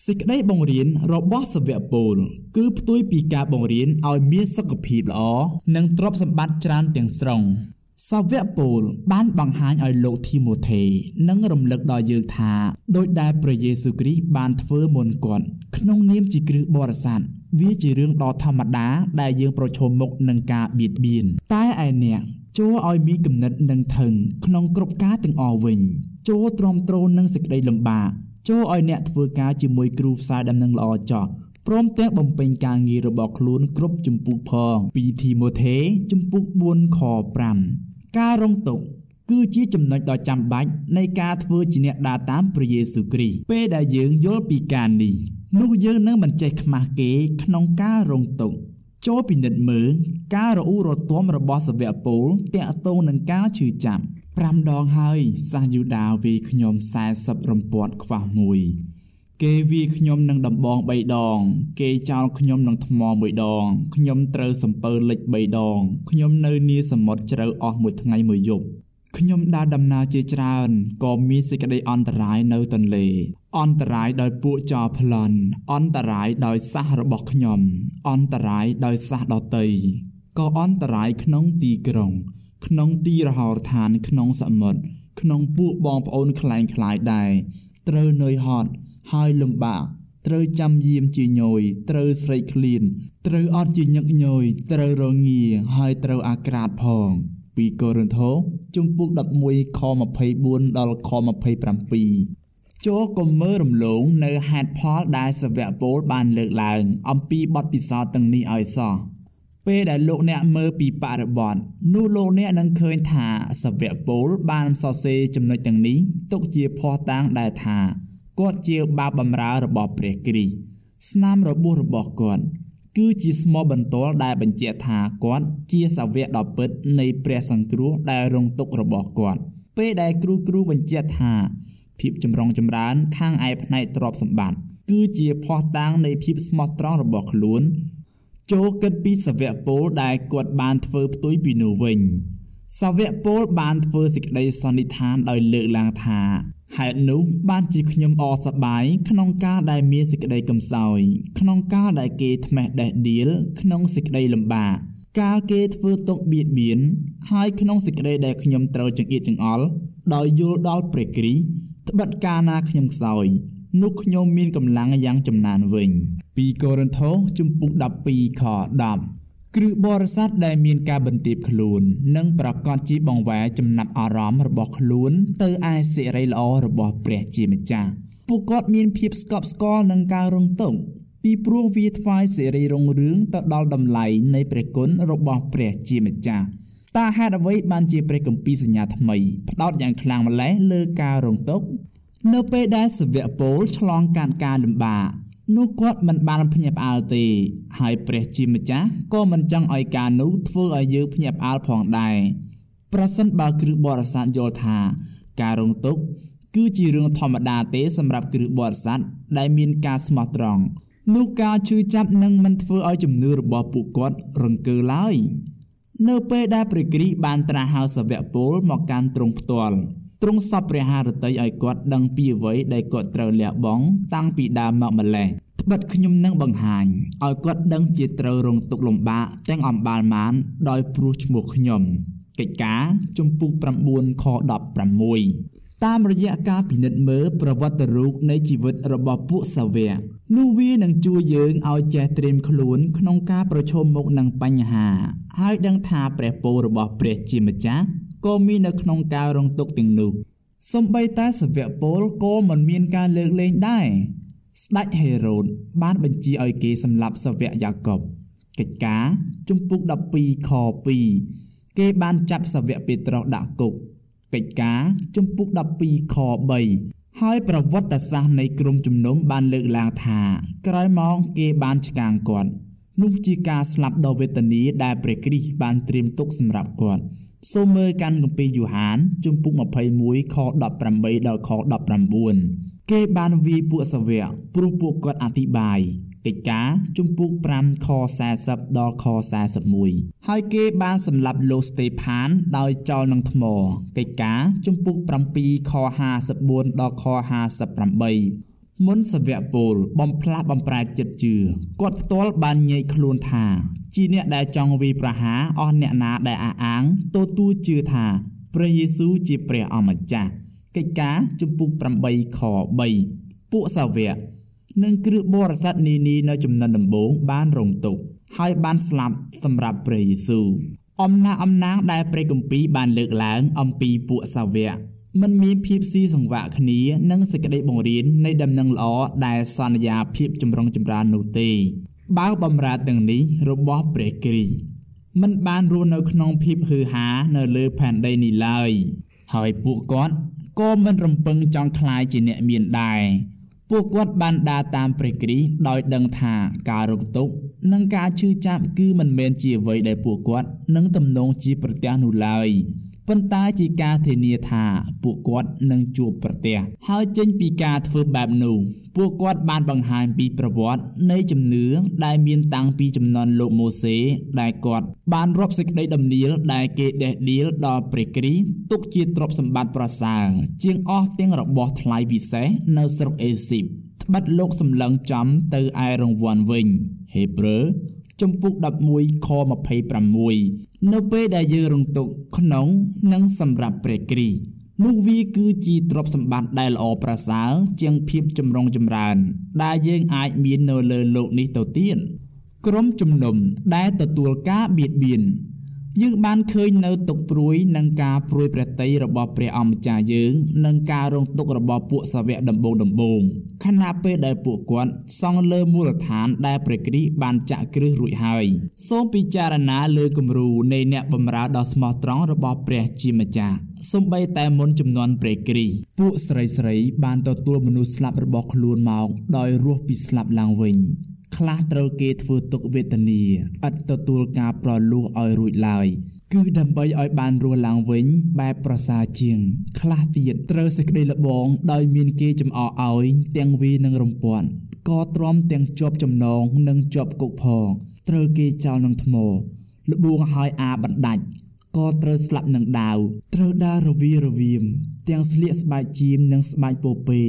សេចក្តីបង្រៀនរបស់សាវកពលគឺផ្ទុយពីការបង្រៀនឲ្យមានសុខភាពល្អនិងទ្រព្យសម្បត្តិច្រើនទាំងស្រុងសាវកពលបានបង្ហាញឲ្យលោកធីម៉ូថេនិងរំលឹកដល់យើងថាដោយដែលព្រះយេស៊ូវគ្រីស្ទបានធ្វើមុនគាត់ក្នុងនាមជាគ្រឹះបរិស័ទវាជារឿងដ៏ធម្មតាដែលយើងប្រឈមមុខនឹងការបៀតបៀនតែឯអ្នក ចូលឲ្យមានគំនិតនិងថឹងក្នុងគ្រប់ការទាំងអស់វិញ ចូលទ្រាំទ្រនឹងសេចក្តីលំបាកចូលឲ្យអ្នកធ្វើការជាមួយគ្រូផ្សាយដំណឹងល្អចោះព្រមទាំងបំពេញការងាររបស់ខ្លួនគ្រប់ជំពូកផងពីធីម៉ូថេជំពូក4ខ5ការរងទុក្ខគឺជាចំណុចដ៏ចាំបាច់នៃការធ្វើជាអ្នកដើរតាមព្រះយេស៊ូវគ្រីស្ទពេលដែលយើងយល់ពីការនេះនោះយើងនឹងមិនចេះខ្មាស់គេក្នុងការរងទុក្ខ ចូលពិនិត្យមើលការរអ៊ូរទាំរបស់សាវកពលតាក់ទងនឹងការឈឺចាប់5ដងហើយសាសយូដាវាខ្ញុំ40រំពាត់ខ្វះមួយគេវាខ្ញុំនឹងដំបង3ដង គេចោលខ្ញុំនឹងថ្មមួយដងខ្ញុំត្រូវសំពើលិច3ដងខ្ញុំនៅនីសមុទ្រជ្រៅអស់មួយថ្ងៃមួយយប់ ខ្ញុំដើរដំណើរជាច្រើនក៏មានសេចក្តីអន្តរាយនៅទន្លេ អន្តរាយដោយពួកចោរប្លន់អន្តរាយដោយសាសរបស់ខ្ញុំ អន្តរាយដោយសាសដតីក៏អន្តរាយក្នុងទីក្រុង ក្នុងទីរហោឋានក្នុងសមុទ្រក្នុងពួកបងប្អូនខ្លែងខ្លាយដែរត្រូវនឿយហត់ហើយលំបាកត្រូវចាំយាមជាញយត្រូវស្រេកឃ្លានត្រូវអត់ជាញឹកញយត្រូវរងាហើយត្រូវអាក្រាតផង ពីកូរិនថូជំពូក11ខ24ដល់ខ27ចូលកុំមើលរំលងនៅហេតុផលដែលសាវកពលបានលើកឡើង អំពីបទពិសោធន៍ទាំងនេះឲ្យសោះពេលដែលលោកអ្នកមើលពីបរិបទនោះលោកអ្នកនឹងឃើញថាសាវកពលបានសរសេរចំណុចទាំងនេះទុកជាភ័ស្តុតាងដែលថាគាត់ជាបាបបំរើរបស់ព្រះគ្រីស្ទស្នាមរបួសរបស់គាត់ គឺជាស្មោះបន្ទាល់ដែលបញ្ជាក់ថាគាត់ជាសាវកដ៏ពិតនៃព្រះសង្គ្រោះដែលរងទុក្ខរបស់គាត់ពេលដែលគ្រូគ្រូបញ្ជាក់ថាភាពចម្រុងចម្រើនខាងឯផ្នែកទ្រព្យសម្បត្តិគឺជាភ័ស្តុតាងនៃភាពស្មោះត្រង់របស់ខ្លួនចូលគិតពីសាវកពលដែលគាត់បានធ្វើផ្ទុយពីនោះវិញសាវកពលបានធ្វើសេចក្តីសន្និដ្ឋានដោយលើកឡើងថា ហេតុនោះបានជាខ្ញុំអសប្បាយក្នុងការដែលមានសេចក្តីកំសោយ ក្នុងការដែលគេថ្មេះដេះដៀលក្នុងសេចក្តីលំបាកកាលគេធ្វើទុកបៀតបៀនហើយក្នុងសេចក្តីដែលខ្ញុំត្រូវចង្អៀតចង្អល់ដោយយល់ដល់ព្រះគ្រីស្ទត្បិតកាលណាខ្ញុំខ្សោយនោះខ្ញុំមានកម្លាំងយ៉ាងចំណានវិញ2កូរិនថូសជំពូក12ខ10 គ្រឹះបរិស័ទដែលមានការបន្ទាបខ្លួននិងប្រកាសជាបង្វែរចំណាប់អារម្មណ៍របស់ខ្លួនទៅឯសេរីល្អរបស់ព្រះជាម្ចាស់ពួកគាត់មានភាពស្កប់ស្កល់នឹងការរងទុក្ខពីព្រោះវាថ្វាយសេរីរុងរឿងទៅដល់តម្លៃនៃព្រះគុណរបស់ព្រះជាម្ចាស់តើហេតុអ្វីបានជាព្រះគម្ពីរសញ្ញាថ្មីផ្ដោតយ៉ាងខ្លាំងម្ល៉េះលើការរងទុក្ខនៅពេលដែលសាវកពលឆ្លងកាត់ការលំបាក នោះគាត់មិនបានភ្ញាក់ផ្អើលទេ ហើយព្រះជាម្ចាស់ក៏មិនចង់ឲ្យការនោះធ្វើឲ្យយើងភ្ញាក់ផ្អើលផងដែរប្រសិនបើគ្រឹះបរិស័ទយល់ថា ការរងទុក្ខគឺជារឿងធម្មតាទេសម្រាប់គ្រឹះបរិស័ទដែលមានការស្មោះត្រង់នោះការឈឺចាប់នឹងមិនធ្វើឲ្យជំនឿរបស់ពួកគាត់រង្គើឡើយនៅពេលដែលព្រះគ្រីស្ទបានត្រាស់ហៅសាវកពលមកកាន់ទ្រង់ផ្ទាល់ ទ្រង់សពព្រះハរតីឲ្យគាត់ដឹងពីអ្វីដែលគាត់ត្រូវលះបង់តាំងពីដើមមកម្លេះត្បិតខ្ញុំនឹងបង្ហាញឲ្យគាត់ដឹងជាត្រូវរងទុក្ខលំបាកទាំងអំបាលមានដោយព្រោះឈ្មោះខ្ញុំកិច្ចការជំពូក9ខ16តាមរយៈការពិនិត្យមើលប្រវត្តិរូបនៃជីវិតរបស់ពួកសាវកនោះវានឹងជួយយើងឲ្យចេះត្រៀមខ្លួនក្នុងការប្រឈមមុខនឹងបញ្ហាហើយដឹងថាព្រះពររបស់ព្រះជាម្ចាស់ ក៏មាននៅក្នុងការរងទុក្ខទាំងនោះសំបីតែសាវកពលក៏មិនមានការលើកលែងដែរស្ដេចហេរ៉ូតបានបញ្ជាឲ្យគេសម្លាប់សាវកយ៉ាកុបកិច្ចការជំពូក12ខ2គេបានចាប់សាវកពេត្រុសដាក់គុកកិច្ចការជំពូក12ខ3ហើយប្រវត្តិសាស្ត្រនៃក្រុមជំនុំបានលើកឡើងថា ក្រោយមកគេបានឆ្កាងគាត់នោះជាការស្លាប់ដ៏វេទនាដែលព្រះគ្រីស្ទបានត្រៀមទុកសម្រាប់គាត់ សូមមើលកាន់គម្ពីរយូហានជំពូក21ខ18ដល់ខ19គេបានវាយពួកសាវកព្រោះពួកគាត់អធិប្បាយកិច្ចការជំពូក5ខ40ដល់ខ41ហើយគេបានសម្លាប់លោកស្តេផានដោយចោលនឹងថ្មកិច្ចការជំពូក7ខ54ដល់ខ58 មុនសវៈពលបំផ្លាស់បំប្រែចិត្តជឿគាត់ផ្ទាល់បានញែកខ្លួនថា ជាអ្នកដែលចង់វាយប្រហារអស់អ្នកណាដែលអះអាងទទួលជឿថាព្រះយេស៊ូវជាព្រះអម្ចាស់កិច្ចការជំពូក8ខ3ពួកសាវកនិងគ្រឿងបរិស័ទនានានៅចំណុចដំបូងបានរងទុក្ខហើយបានស្លាប់សម្រាប់ព្រះយេស៊ូវអំណាចអំណាងដែលព្រះគម្ពីរបានលើកឡើងអំពីពួកសាវក มันមានភាពស៊ីសង្វាក់គ្នានិងសេចក្តីបង្រៀននៃដំណឹងល្អដែលសន្យាភាពចម្រុងចម្រើននោះទេបើបំរើទាំងនេះរបស់ព្រះគ្រីស្ទមិនបានរស់នៅក្នុងភាពហឺហានៅលើផែនដីនេះឡើយហើយពួកគាត់ក៏មិនរំពឹងចង់ខ្លាយជាអ្នកមានដែរពួកគាត់បានដើរតាមព្រះគ្រីស្ទដោយដឹងថាការរកទុកនិងការឈឺចាប់គឺមិនមែនជាអ្វីដែលពួកគាត់នឹងទំនងជាប្រទះនោះឡើយ ប៉ុន្តែជាការធានាថាពួកគាត់នឹងជួបប្រទះហើយចេញពីការធ្វើបែបនោះពួកគាត់បានបង្ហាញពីប្រវត្តិនៃជំនឿដែលមានតាំងពីចំនួនលោកម៉ូសេដែលគាត់បានរាប់សេចក្តីដំណៀលដែលគេដេះដៀលដល់ព្រះគ្រីស្ទទុកជាទ្រព្យសម្បត្តិប្រសើរជាងអស់ទាំងរបស់ថ្លៃពិសេសនៅស្រុកអេស៊ីបត្បិតលោកសម្លឹងចំទៅឯរង្វាន់វិញហេព្រើរ ចំពុក11ខ26នៅពេលដែលយើងរងទុក្ខក្នុងនិងសម្រាប់ព្រះគ្រីស្ទនោះវាគឺជាទ្រព្យសម្បត្តិដែលល្អប្រសើរជាងភាពចម្រុងចម្រើន ដែលយើងអាចមាននៅលើលោកនេះទៅទៀតក្រុមជំនុំដែលទទួលការបៀតបៀន យើងបានឃើញនៅទុកព្រួយនិងការព្រួយព្រះតីរបស់ព្រះអម្ចាស់យើងនិងការរងទុករបស់ពួកសាវកដំបូងដំបូងខណៈពេលដែលពួកគាត់សង់លើមូលដ្ឋានដែលព្រះគ្រីស្ទបានចាក់គ្រឹះរួចហើយសូមពិចារណាលើគំរូនៃអ្នកបម្រើដ៏ស្មោះត្រង់របស់ព្រះជាម្ចាស់សំបីតែមុនចំនួនព្រះគ្រីស្ទពួកស្រីស្រីបានទទួលមនុស្សស្លាប់របស់ខ្លួនមកដោយរស់ពីស្លាប់ឡើងវិញ ខ្លះត្រូវគេធ្វើទុកវេទនាឥតទទួលការប្រលោះឲ្យរួចឡើយគឺដើម្បីឲ្យបានរស់ឡើងវិញបែបប្រសើរជាង ខ្លះទៀតត្រូវសេចក្តីលបងដោយមានគេចំអកឲ្យទាំងវីនឹងរំពាត់ក៏ទ្រាំទាំងជាប់ចំណងនិងជាប់គុកផងត្រូវគេចោលនឹងថ្មលបួងឲ្យអាបណ្ដាច់ក៏ត្រូវស្លាប់នឹងដាវត្រូវដើររវីរវាម ទាំងស្លៀកស្បែកជាមនិងស្បែកពោពេ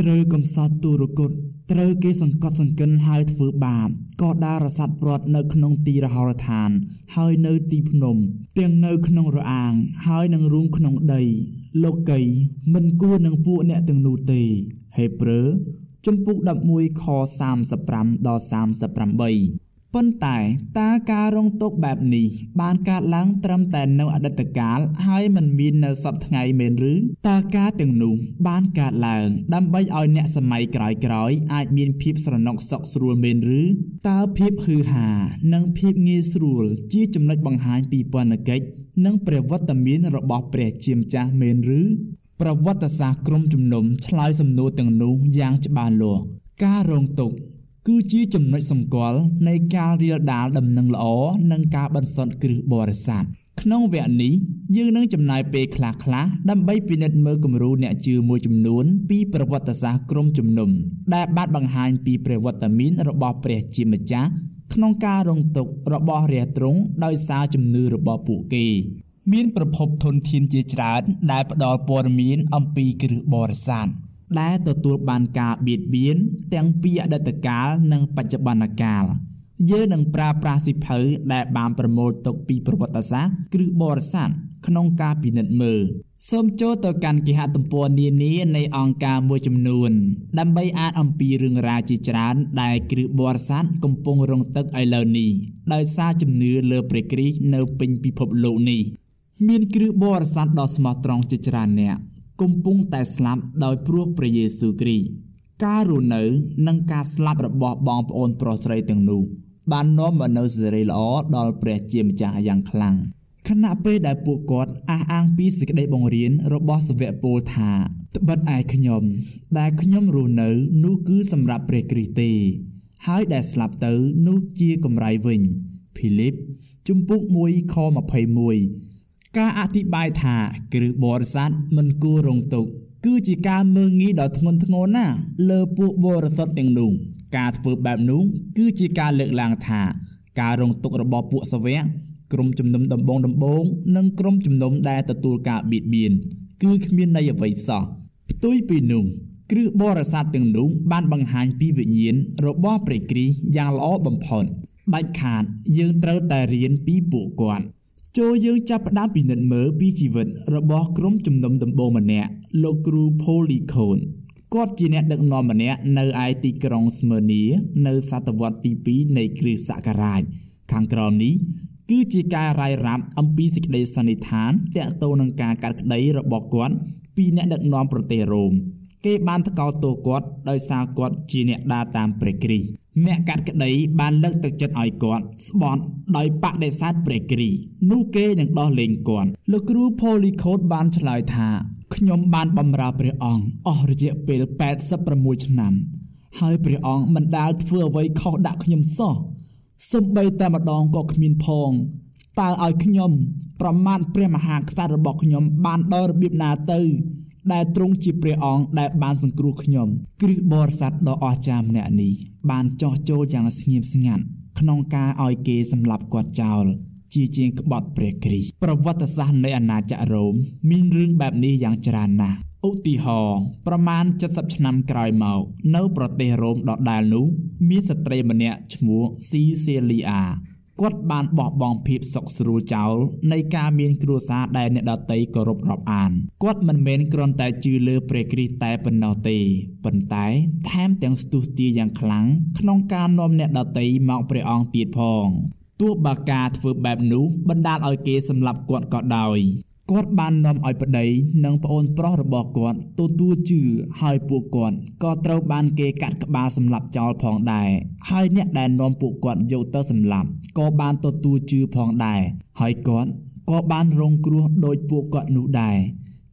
ត្រូវកំសត់ទូរគុត ត្រូវគេសង្កត់សង្កិនហើយធ្វើបាបក៏ដារស័ព្ទព្រាត់នៅក្នុងទីរហោឋាន ហើយនៅទីភ្នំ ទាំងនៅក្នុងរអាង ហើយនឹងរួមក្នុងដី លោកីមិនគួរនឹងពួកអ្នកទាំងនោះទេហេព្រើរជំពូក11ខ35ដល់38 ប៉ុន្តែតើការរងទុក្ខបែបនេះបានកើតឡើងត្រឹមតែនៅអតីតកាលហើយមិនមាននៅសពថ្ងៃមែនឬតើការទាំងនោះបានកើតឡើង ដើម្បីឲ្យអ្នកសម័យក្រោយៗអាចមានភាពស្រណុកសុខស្រួលមែនឬតើភាពហឺហានិងភាពងាយស្រួលជាចំណុចបង្ហាញពីពន្ធកិច្ចនិងព្រះវត្តមានរបស់ព្រះជាម្ចាស់មែនឬប្រវត្តិសាស្ត្រក្រុមជំនុំឆ្លើយសំណួរទាំងនោះយ៉ាងច្បាស់លាស់ការរងទុក្ខ គឺជាចំណុចសម្គាល់នៃការរៀលដាលដំណឹងល្អនិងការបន្សុទ្ធគ្រឹះបរិស័ទក្នុងវគ្គនេះយើងនឹងចំណាយពេលខ្លះៗដើម្បីពិនិត្យមើលគំរូអ្នកជឿមួយចំនួនពីប្រវត្តិសាស្ត្រក្រុមជំនុំដែលបានបង្ហាញពីព្រះវត្តមានរបស់ព្រះជាម្ចាស់ក្នុងការរងទុក្ខរបស់រាទ្រង់ដោយសារជំនឿរបស់ពួកគេ មានប្រភពធនធានជាច្រើនដែលផ្ដល់ព័ត៌មានអំពីគ្រឹះបរិស័ទ ដែលទទួលបានការបៀតបៀនទាំងពីអតីតកាលនិងបច្ចុប្បន្នកាលយើងនឹងប្រើប្រាស់សិភៅដែលបានប្រមូលទុកពីប្រវត្តិសាស្ត្រគ្រឹះបរិស័ទក្នុងការពិនិត្យមើលសូមចូលទៅកាន់គេហទំព័រនានានៃអង្គការមួយចំនួន ដើម្បីអានអំពីរឿងរ៉ាវជាច្រើនដែលគ្រឹះបរិស័ទកំពុងរងទឹកឥឡូវនេះដោយសារជំនឿលើព្រះគ្រីស្ទនៅពេញពិភពលោកនេះមានគ្រឹះបរិស័ទដ៏ស្មោះត្រង់ជាច្រើនអ្នក កំពុងតែស្លាប់ដោយព្រោះព្រះយេស៊ូវគ្រីស្ទការរស់នៅនិងការស្លាប់របស់បងប្អូនប្រុសស្រីទាំងនោះបាននាំមកនូវសេរីល្អដល់ព្រះជាម្ចាស់យ៉ាងខ្លាំងខណៈពេលដែលពួកគាត់អះអាងពីសេចក្តីបង្រៀនរបស់សាវកពលថាត្បិតឯខ្ញុំ ដែលខ្ញុំរស់នៅនោះគឺសម្រាប់ព្រះគ្រីស្ទទេ ហើយដែលស្លាប់ទៅនោះជាកម្រៃវិញភីលីបជំពូក1ខ21 ការអធិប្បាយថាគ្រឹះបរិស័ទមិនគួររងទុក្ខគឺជាការមើងងាយដ៏ធ្ងន់ធ្ងរណាស់លើពួកបរិសុទ្ធទាំងនោះការធ្វើបែបនោះគឺជាការលើកឡើងថា ការរងទុក្ខរបស់ពួកសាវកក្រុមជំនុំដំបងដំបងនិងក្រុមជំនុំដែលទទួលការបៀតបៀនគឺគ្មានន័យអ្វីសោះផ្ទុយពីនោះគ្រឹះបរិស័ទទាំងនោះបានបង្ហាញពីវិញ្ញាណរបស់ព្រះគ្រីស្ទយ៉ាងល្អបំផុតដាច់ខាតយើងត្រូវតែរៀនពីពួកគាត់ ចូលយើងចាប់ផ្ដើមពិនិត្យមើលពីជីវិតរបស់ក្រុមជំនុំដំបូងម្នាក់លោកគ្រូ Polycon គាត់ជាអ្នកដឹកនាំម្នាក់នៅឯទីក្រុងស្មើនីនៅសតវត្សទី2នៃគ្រិស្តសករាជខាងក្រោមនេះគឺជាការរាយរាប់អំពីសេចក្តីសន្និដ្ឋានតាក់ទងនឹងការកាត់ក្តីរបស់គាត់ពីអ្នកដឹកនាំប្រទេសរ៉ូមគេបានថ្កោលទោសគាត់ដោយសារគាត់ជាអ្នកដើរតាមព្រះគ្រីស្ទ អ្នកកាត់ក្តីបានលើកទឹកចិត្តឲ្យគាត់ស្បន់ដោយបដិសេធព្រះគ្រីស្ទនោះគេនឹងដោះលែងគាត់លោកគ្រូផូលីខូតបានឆ្លើយថាខ្ញុំបានបម្រើព្រះអង្គអស់រយៈពេល86ឆ្នាំហើយព្រះអង្គមិនដាល់ធ្វើអ្វីខុសដាក់ខ្ញុំសោះសំបីតែម្ដងក៏គ្មានផងតើឲ្យខ្ញុំប្រមាថព្រះមហាក្សត្ររបស់ខ្ញុំបានដល់របៀបណាទៅ ដែលទ្រង់ជាព្រះអង្គដែលបានសង្គ្រោះខ្ញុំគ្រឹះបរិស័ទដ៏អស្ចារ្យម្នាក់នេះបានចោះចូលយ៉ាងស្ងៀមស្ងាត់ក្នុងការឲ្យគេសម្លាប់គាត់ចោលជាជាងក្បត់ព្រះគ្រីស្ទប្រវត្តិសាស្ត្រនៃអាណាចក្ររ៉ូមមានរឿងបែបនេះយ៉ាងច្រើនណាស់ឧទាហរណ៍ប្រមាណ70ឆ្នាំក្រោយមកនៅប្រទេសរ៉ូមដដែលនោះ មានស្ត្រីម្នាក់ឈ្មោះស៊ីសេលីអា គាត់បានបោះបង់ភាពសុខស្រួលចោលនៃការមានគ្រួសារដែលអ្នកដតីគោរពរាប់អានគាត់មិនមែនគ្រាន់តែជឿលើព្រះគ្រីស្ទតែប៉ុណ្ណោះទេប៉ុន្តែថែមទាំងស្ទុះទាយ៉ាងខ្លាំងក្នុងការនាំអ្នកដតីមកព្រះអង្គទៀតផងទោះបើការធ្វើបែបនោះបណ្ដាលឲ្យគេសម្លាប់គាត់ក៏ដោយ គាត់បាននាំឲ្យប្តីនិងប្អូនប្រុសរបស់គាត់ទទួលជឿហើយពួកគាត់ក៏ត្រូវបានគេកាត់ក្បាលសម្លាប់ចោលផងដែរហើយអ្នកដែលនាំពួកគាត់យកទៅសម្លាប់ក៏បានទទួលជឿផងដែរហើយគាត់ក៏បានរងគ្រោះដោយពួកគាត់នោះដែរ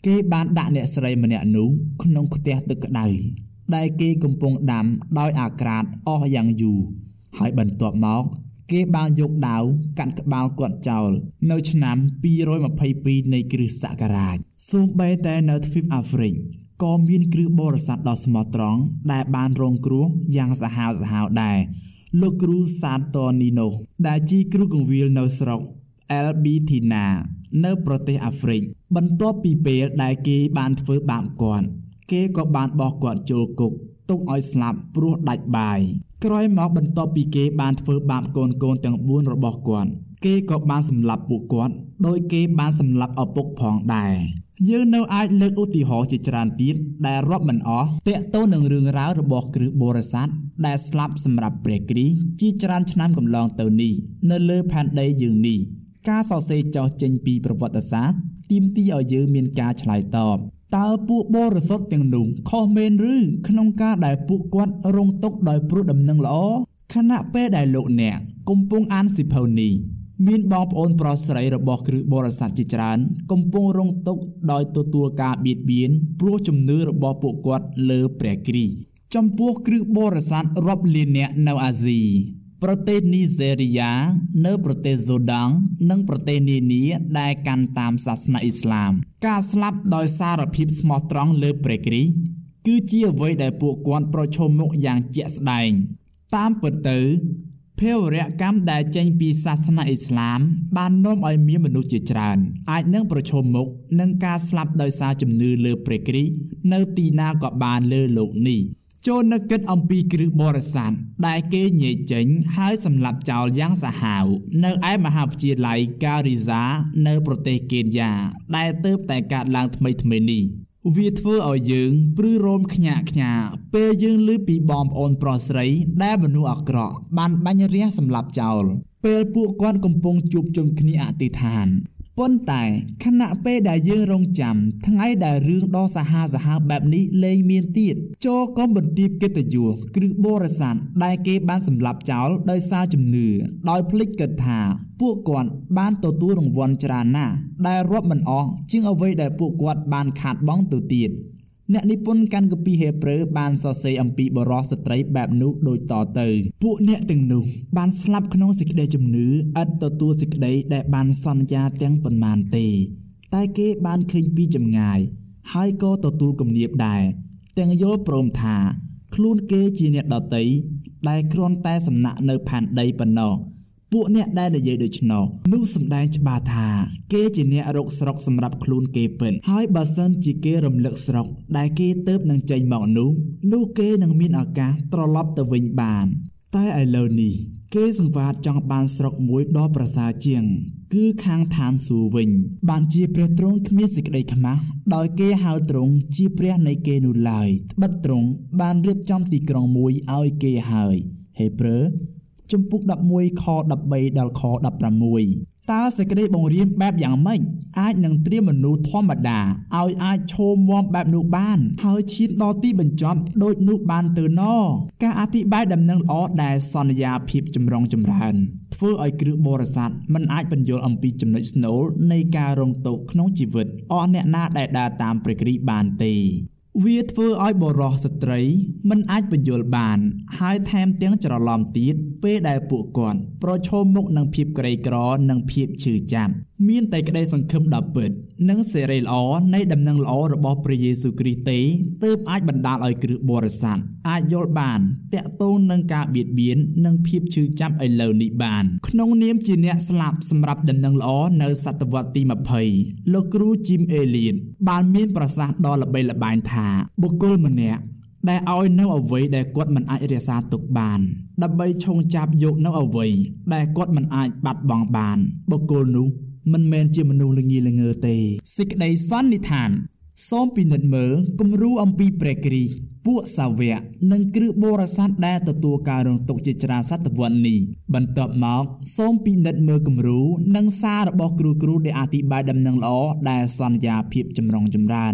គេបានដាក់អ្នកស្រីម្នាក់នោះក្នុងផ្ទះទឹកក្តៅដែលគេកំពុងដាំដោយអាក្រាតអស់យ៉ាងយូរហើយបន្ទាប់មក គេបានយកដាវកាត់ក្បាលគាត់ចោល នៅឆ្នាំ222នៃគ្រិស្តសករាជសូម្បីតែនៅទ្វីបអាហ្វ្រិកក៏មានគ្រឹះបរិស័ទដ៏ស្មោះត្រង់ដែលបានរងគ្រោះយ៉ាងសាហាវសាហាវដែរលោកគ្រូសាតូនីណូដែលជាគ្រូកងវិលនៅស្រុកអែលប៊ីធីណា នៅប្រទេសអាហ្វ្រិកបន្ទាប់ពីពេលដែលគេបានធ្វើបាបគាត់គេក៏បានបោះគាត់ចូលគុកទុកឲ្យស្លាប់ព្រោះដាច់បាយ ក្រោយមកបន្ទាប់ពីគេបានធ្វើបាបកូនកូនទាំង4របស់គាត់គេក៏បានសម្លាប់ពួកគាត់ដោយគេបានសម្លាប់ឪពុកផងដែរយើងនៅអាចលើកឧទាហរណ៍ជាច្រើនទៀតដែលរាប់មិនអស់ទាក់ទងនឹងរឿងរ៉ាវរបស់គ្រឹះបរិស័ទដែលស្លាប់សម្រាប់ព្រះគ្រីស្ទជាច្រើនឆ្នាំកន្លងទៅនេះនៅលើផែនដីយើងនេះការសរសេរចោះចេញពីប្រវត្តិសាស្ត្រទាមទារឲ្យយើងមានការឆ្លើយតប តើពួកបរិសុទ្ធទាំងនោះខុសមែនឬក្នុងការដែលពួកគាត់រងទុក្ខដោយព្រោះដំណឹងល្អខណៈពេលដែលលោកអ្នកកំពុងអានសិភៅនេះមានបងប្អូនប្រុសស្រីរបស់គ្រឹះបរិស័ទជាច្រើន កំពុងរងទុក្ខដោយទទួលការបៀតបៀនព្រោះជំនឿរបស់ពួកគាត់លើព្រះគ្រីស្ទចំពោះគ្រឹះបរិស័ទរាប់លានអ្នកនៅអាស៊ី ប្រទេសនីហ្សេរីយ៉ានៅប្រទេសសូដង់និងប្រទេសនានាដែលកាន់តាមសាសនាអ៊ីស្លាម ការស្លាប់ដោយសារភាពស្មោះត្រង់លើព្រះគ្រីស្ទគឺជាអ្វីដែលពួកគាត់ប្រឈមមុខយ៉ាងជាក់ស្ដែង តាមពិតទៅភេរវកម្មដែលចេញពីសាសនាអ៊ីស្លាម បាននាំឲ្យមានមនុស្សជាច្រើន អាចនឹងប្រឈមមុខនឹងការស្លាប់ដោយសារជំនឿលើព្រះគ្រីស្ទនៅទីណាក៏បានលើលោកនេះ ចូលនឹកគិតអំពីគ្រឹះបរិស័ទដែលគេញែកចេញហើយសម្លាប់ចោលយ៉ាងសាហាវនៅឯមហាវិទ្យាល័យការីហ្សានៅប្រទេសកេនយ៉ាដែលទើបតែកើតឡើងថ្មីថ្មីនេះវាធ្វើឲ្យយើងព្រឺរោមខ្ញាក់ខ្ញាពេលយើងឮពីបងប្អូនប្រុសស្រីដែលមនុស្សអាក្រក់បានបាញ់រះសម្លាប់ចោលពេលពួកគាត់កំពុងជួបជុំគ្នាអធិដ្ឋាន ប៉ុន្តែខណៈពេលដែលយើងរងចាំថ្ងៃដែលរឿងដ៏សាហាវសាហាវបែបនេះលែងមានទៀតចូលកុំបន្ទាបកិត្តិយសគ្រឹះបរិស័ទដែលគេបានសម្លាប់ចោលដោយសារជំនឿដោយភ្លេចគិតថាពួកគាត់បានទទួលរង្វាន់ច្រើនណាស់ដែលរាប់មិនអស់ជាងអ្វីដែលពួកគាត់បានខាតបង់ទៅទៀត អ្នកនិពន្ធកាន់កាពីហេប្រឺបានសរសេរអំពីបរិសុស្ត្រីបែបនោះដូចតទៅ ពួកអ្នកទាំងនោះបានស្លាប់ក្នុងសេចក្តីជំនឿឥតទទួលសេចក្តីដែលបានសន្យាទាំងប៉ុន្មានទេ តែគេបានឃើញពីចម្ងាយ ហើយក៏ទទួលគំនាបដែរទាំងយល់ព្រមថា ខ្លួនគេជាអ្នកដតីដែលគ្រាន់តែសំណាក់នៅផែនដីប៉ុណ្ណោះ ពួកអ្នកដែលនិយាយដូច្នោះនោះសម្ដែងច្បាស់ថាគេជាអ្នករកស្រុកសម្រាប់ខ្លួនគេពិតហើយបើសិនជាគេរំលឹកស្រុកដែលគេទៅបនឹងចេញមកនោះនោះគេនឹងមានឱកាសត្រឡប់ទៅវិញបាន តែឥឡូវនេះគេសង្វាតចង់បានស្រុកមួយដ៏ប្រសើរជាង គឺខាងឋានសួគ៌វិញ បានជាព្រះទ្រង់គ្មានសេចក្តីខ្មាស់ដោយគេហៅទ្រង់ជាព្រះនៃគេនោះឡើយត្បិតទ្រង់បានរៀបចំទីក្រុងមួយឲ្យគេហើយហេព្រើរ ជំពូក11ខ13ដល់ខ16តើសេចក្តីបង្រៀនបែបយ៉ាងម៉េចអាចនឹងត្រៀមមនុស្សធម្មតាឲ្យអាចឈោមមាំបែបនោះបាន ហើយឈានដល់ទីបញ្ចប់ដូចនោះបានទៅណការអធិប្បាយដំណឹងល្អដែលសន្យាភាពចម្រុងចម្រើនធ្វើឲ្យគ្រឹះបរិស័ទមិនអាចបញ្យល់អំពីចំណុចស្នូលនៃការរងទុក្ខក្នុងជីវិតអស់អ្នកណាដែលដើរតាមព្រះគ្រីស្ទបានទេ វាធ្វើឲ្យបរោះស្ត្រីមិនអាចបញ្យល់បាន ហើយថែមទាំងច្រឡំទៀតពេលដែលពួកគាត់ប្រឈមមុខនឹងភាពក្រីក្រ និងភាពឈឺចាប់ មានតែក្តីសង្ឃឹមដ៏ពិត និងសេរីល្អនៃដំណឹងល្អរបស់ព្រះយេស៊ូវគ្រីស្ទទេទើបអាចបណ្ដាលឲ្យគ្រឹះបរិស័ទអាចយល់បានតាក់ទងនឹងការបៀតបៀននិងភាពឈឺចាប់ឥឡូវនេះបាន ក្នុងនាមជាអ្នកស្លាប់សម្រាប់ដំណឹងល្អនៅសតវត្សទី20លោកគ្រូជីមអេលៀនបានមានប្រសាសន៍ដ៏ល្បីល្បាញថាបុគ្គលម្នាក់ដែលឲ្យនៅអ្វីដែលគាត់មិនអាចរក្សាទុកបាន ដើម្បីឈោងចាប់យកនៅអ្វីដែលគាត់មិនអាចបាត់បង់បានបុគ្គលនោះ មិនមែនជាមនុស្សល្ងីល្ងើទេសេចក្តីសន្និដ្ឋាន សូមពិនិត្យមើលគំរូអំពីព្រះគ្រីស្ទពួកសាវកនិងគ្រឹះបរិស័ទដែលទទួលការរងទុក្ខជាច្រើនសតវត្សនេះបន្ទាប់មកសូមពិនិត្យមើលគំរូនិងសាររបស់គ្រូគ្រូដែលអធិប្បាយដំណឹងល្អដែលសន្យាភាពចម្រុងចម្រើន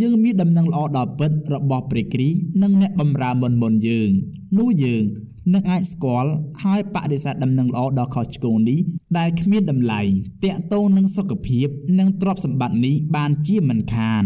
យើងមានដំណឹងល្អដល់ពិតរបស់ព្រះគ្រីស្ទនិងអ្នកបម្រើមុនមុនយើងនោះយើង នឹងអាចស្គាល់ហើយបដិសេធដំណឹងល្អដ៏ខុសឆ្គងនេះដែលគ្មានតម្លៃតាក់ទងនឹងសុខភាព និងទ្រព្យសម្បត្តិនេះបានជាមិនខាន